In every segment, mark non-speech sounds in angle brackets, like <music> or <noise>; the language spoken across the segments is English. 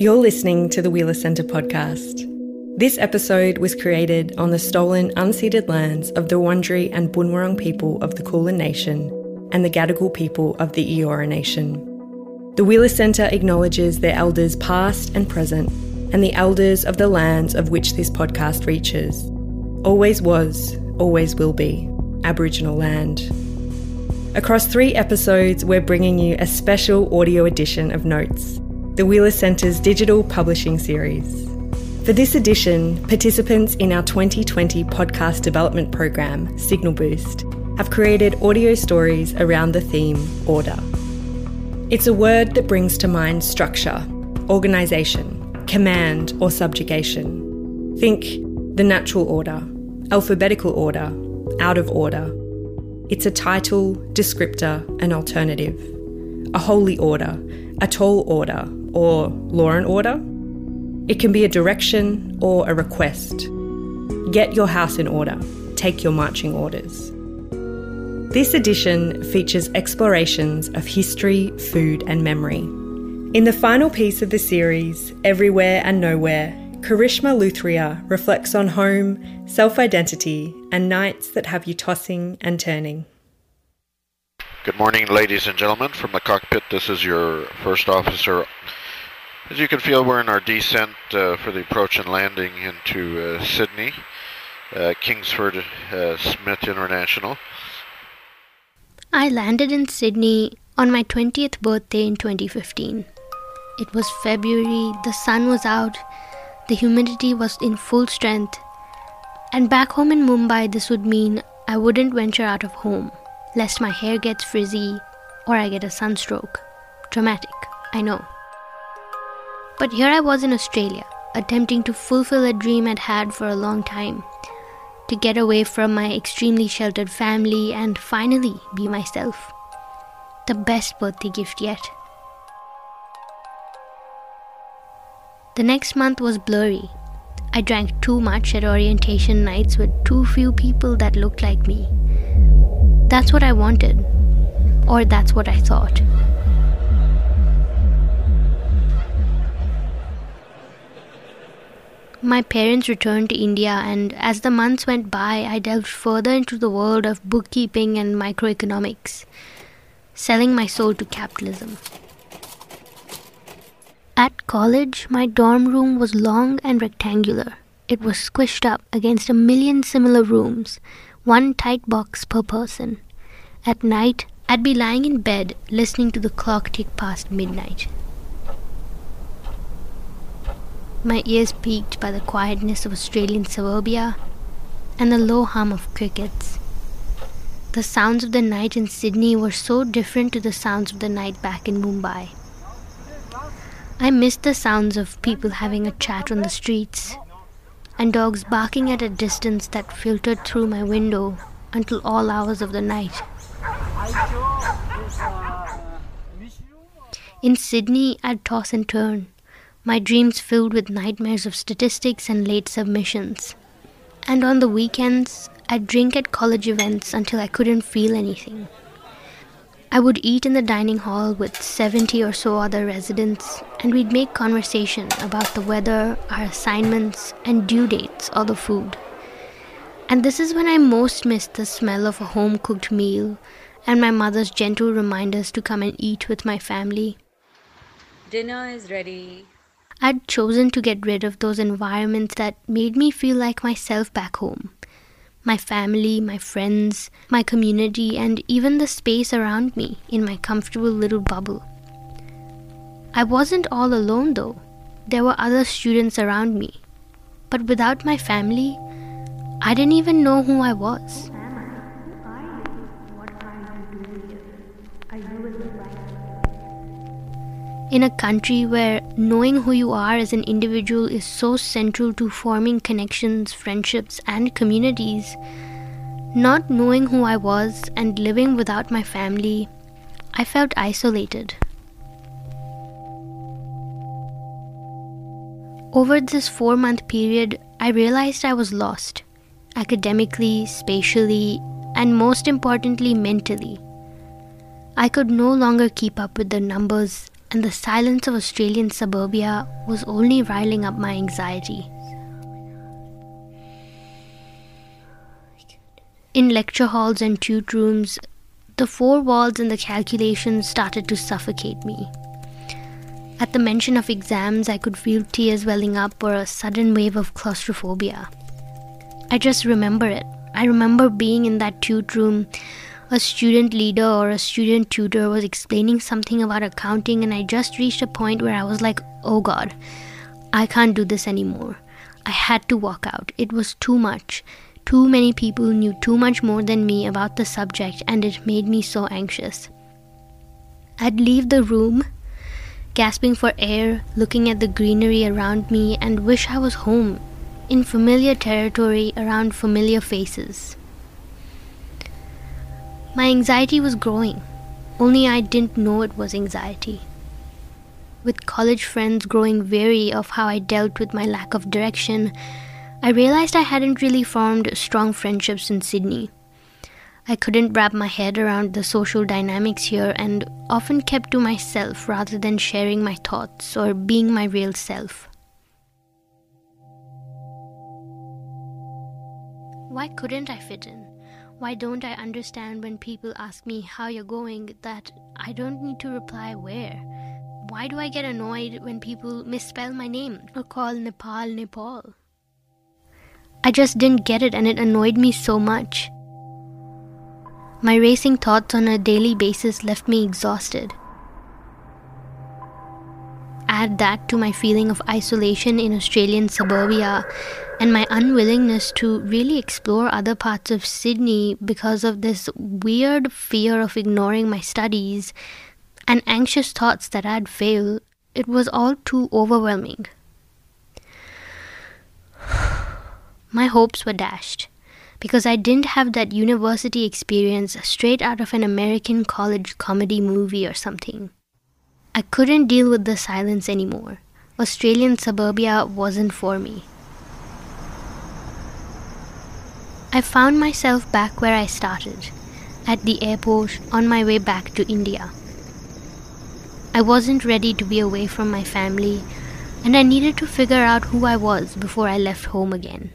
You're listening to the Wheeler Centre podcast. This episode was created on the stolen, unceded lands of the Wurundjeri and Boonwurrung people of the Kulin Nation and the Gadigal people of the Eora Nation. The Wheeler Centre acknowledges their elders past and present and the elders of the lands of which this podcast reaches. Always was, always will be Aboriginal land. Across three episodes, we're bringing you a special audio edition of Notes the Wheeler Centre's digital publishing series. For this edition, participants in our 2020 podcast development program, Signal Boost, have created audio stories around the theme order. It's a word that brings to mind structure, organisation, command, or subjugation. Think the natural order, alphabetical order, out of order. It's a title, descriptor, and alternative. A holy order, a tall order, or law and order. It can be a direction or a request. Get your house in order, take your marching orders. This edition features explorations of history, food, and memory. In the final piece of the series, Everywhere and Nowhere, Karishma Luthria reflects on home, self identity, and nights that have you tossing and turning. Good morning, ladies and gentlemen. From the cockpit, this is your first officer as you can feel, we're in our descent uh, for the approach and landing into uh, Sydney, uh, Kingsford uh, Smith International. I landed in Sydney on my 20th birthday in 2015. It was February, the sun was out, the humidity was in full strength, and back home in Mumbai, this would mean I wouldn't venture out of home, lest my hair gets frizzy or I get a sunstroke. Dramatic, I know. But here I was in Australia, attempting to fulfill a dream I'd had for a long time to get away from my extremely sheltered family and finally be myself. The best birthday gift yet. The next month was blurry. I drank too much at orientation nights with too few people that looked like me. That's what I wanted, or that's what I thought. My parents returned to India, and as the months went by, I delved further into the world of bookkeeping and microeconomics, selling my soul to capitalism. At college, my dorm room was long and rectangular. It was squished up against a million similar rooms, one tight box per person. At night, I'd be lying in bed listening to the clock tick past midnight. my ears piqued by the quietness of Australian suburbia and the low hum of crickets. The sounds of the night in Sydney were so different to the sounds of the night back in Mumbai. I missed the sounds of people having a chat on the streets and dogs barking at a distance that filtered through my window until all hours of the night. In Sydney, I'd toss and turn my dreams filled with nightmares of statistics and late submissions. And on the weekends, I'd drink at college events until I couldn't feel anything. I would eat in the dining hall with 70 or so other residents, and we'd make conversation about the weather, our assignments, and due dates or the food. And this is when I most missed the smell of a home cooked meal and my mother's gentle reminders to come and eat with my family. Dinner is ready. I'd chosen to get rid of those environments that made me feel like myself back home. My family, my friends, my community, and even the space around me in my comfortable little bubble. I wasn't all alone though. There were other students around me. But without my family, I didn't even know who I was. In a country where knowing who you are as an individual is so central to forming connections, friendships, and communities, not knowing who I was and living without my family, I felt isolated. Over this four month period, I realized I was lost academically, spatially, and most importantly, mentally. I could no longer keep up with the numbers and the silence of Australian suburbia was only riling up my anxiety. In lecture halls and tute rooms, the four walls and the calculations started to suffocate me. At the mention of exams, I could feel tears welling up or a sudden wave of claustrophobia. I just remember it. I remember being in that tute room. A student leader or a student tutor was explaining something about accounting, and I just reached a point where I was like, oh god, I can't do this anymore. I had to walk out. It was too much. Too many people knew too much more than me about the subject, and it made me so anxious. I'd leave the room, gasping for air, looking at the greenery around me, and wish I was home, in familiar territory around familiar faces. My anxiety was growing, only I didn't know it was anxiety. With college friends growing weary of how I dealt with my lack of direction, I realized I hadn't really formed strong friendships in Sydney. I couldn't wrap my head around the social dynamics here and often kept to myself rather than sharing my thoughts or being my real self. Why couldn't I fit in? Why don't I understand when people ask me how you're going that I don't need to reply where? Why do I get annoyed when people misspell my name or call Nepal Nepal? I just didn't get it and it annoyed me so much. My racing thoughts on a daily basis left me exhausted. Add that to my feeling of isolation in Australian suburbia and my unwillingness to really explore other parts of Sydney because of this weird fear of ignoring my studies and anxious thoughts that I'd fail, it was all too overwhelming. <sighs> my hopes were dashed because I didn't have that university experience straight out of an American college comedy movie or something. I couldn't deal with the silence anymore. Australian suburbia wasn't for me. I found myself back where I started, at the airport on my way back to India. I wasn't ready to be away from my family, and I needed to figure out who I was before I left home again.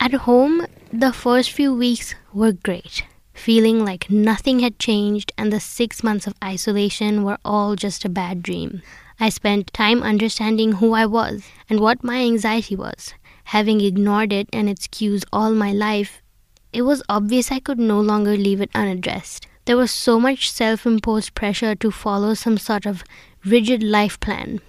At home, the first few weeks were great, feeling like nothing had changed and the six months of isolation were all just a bad dream. I spent time understanding who I was and what my anxiety was. Having ignored it and its cues all my life, it was obvious I could no longer leave it unaddressed. There was so much self imposed pressure to follow some sort of rigid life plan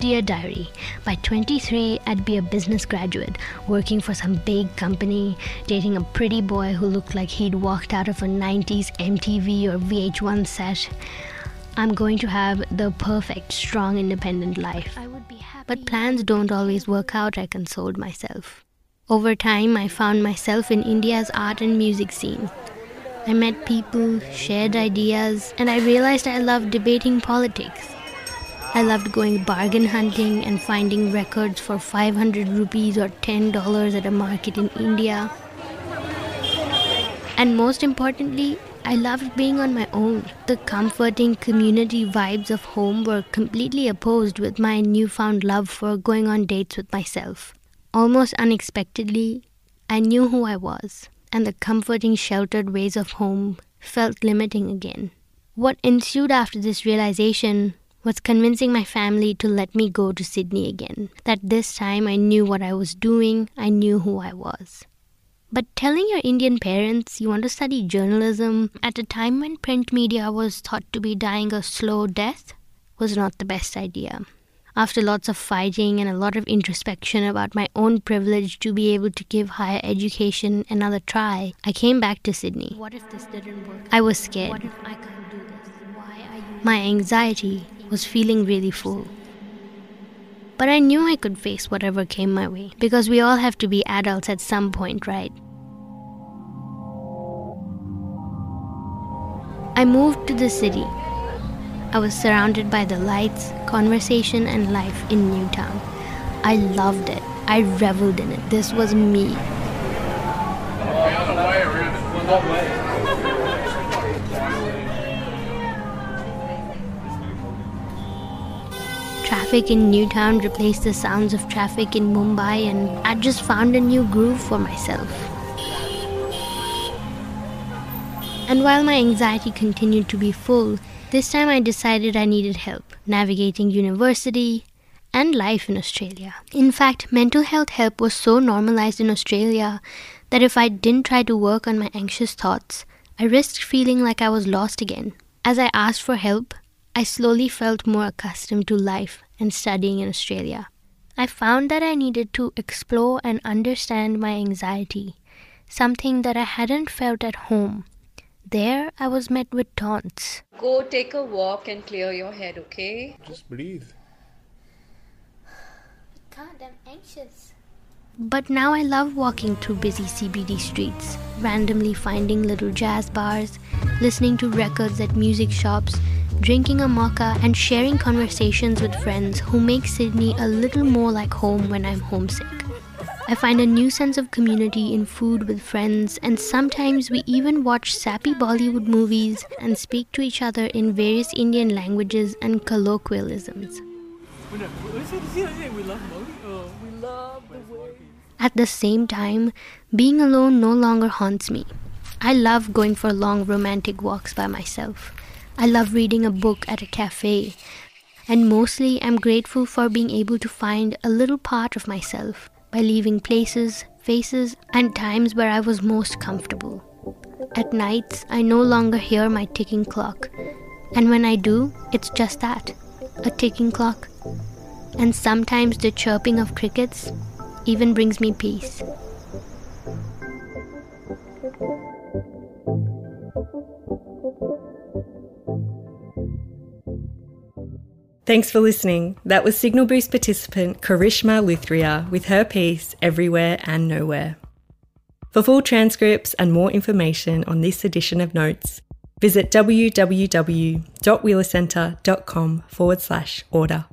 Dear Diary, by 23, I'd be a business graduate, working for some big company, dating a pretty boy who looked like he'd walked out of a 90s MTV or VH1 set. I'm going to have the perfect, strong, independent life. But plans don't always work out, I consoled myself. Over time, I found myself in India's art and music scene. I met people, shared ideas, and I realized I loved debating politics. I loved going bargain hunting and finding records for 500 rupees or $10 at a market in India. And most importantly, I loved being on my own. The comforting community vibes of home were completely opposed with my newfound love for going on dates with myself. Almost unexpectedly, I knew who I was, and the comforting, sheltered ways of home felt limiting again. What ensued after this realization was convincing my family to let me go to Sydney again. That this time I knew what I was doing, I knew who I was. But telling your Indian parents you want to study journalism at a time when print media was thought to be dying a slow death was not the best idea. After lots of fighting and a lot of introspection about my own privilege to be able to give higher education another try, I came back to Sydney. What if this didn't work? I was scared. What if I can't do this? Why are you? My anxiety was feeling really full. But I knew I could face whatever came my way because we all have to be adults at some point, right? I moved to the city. I was surrounded by the lights, conversation, and life in Newtown. I loved it. I reveled in it. This was me. Traffic in Newtown replaced the sounds of traffic in Mumbai, and I just found a new groove for myself. And while my anxiety continued to be full, this time I decided I needed help navigating university and life in Australia. In fact, mental health help was so normalized in Australia that if I didn't try to work on my anxious thoughts, I risked feeling like I was lost again. As I asked for help, I slowly felt more accustomed to life and studying in Australia. I found that I needed to explore and understand my anxiety, something that I hadn't felt at home. There, I was met with taunts. Go take a walk and clear your head, okay? Just breathe. God, I'm anxious. But now I love walking through busy CBD streets, randomly finding little jazz bars, listening to records at music shops, drinking a mocha, and sharing conversations with friends who make Sydney a little more like home when I'm homesick. I find a new sense of community in food with friends, and sometimes we even watch sappy Bollywood movies and speak to each other in various Indian languages and colloquialisms. At the same time, being alone no longer haunts me. I love going for long romantic walks by myself. I love reading a book at a cafe. And mostly, I'm grateful for being able to find a little part of myself by leaving places, faces, and times where I was most comfortable. At nights, I no longer hear my ticking clock. And when I do, it's just that a ticking clock. And sometimes the chirping of crickets even brings me peace. Thanks for listening. That was Signal Boost participant Karishma Luthria with her piece Everywhere and Nowhere. For full transcripts and more information on this edition of Notes, visit www.wheelercentre.com forward slash order.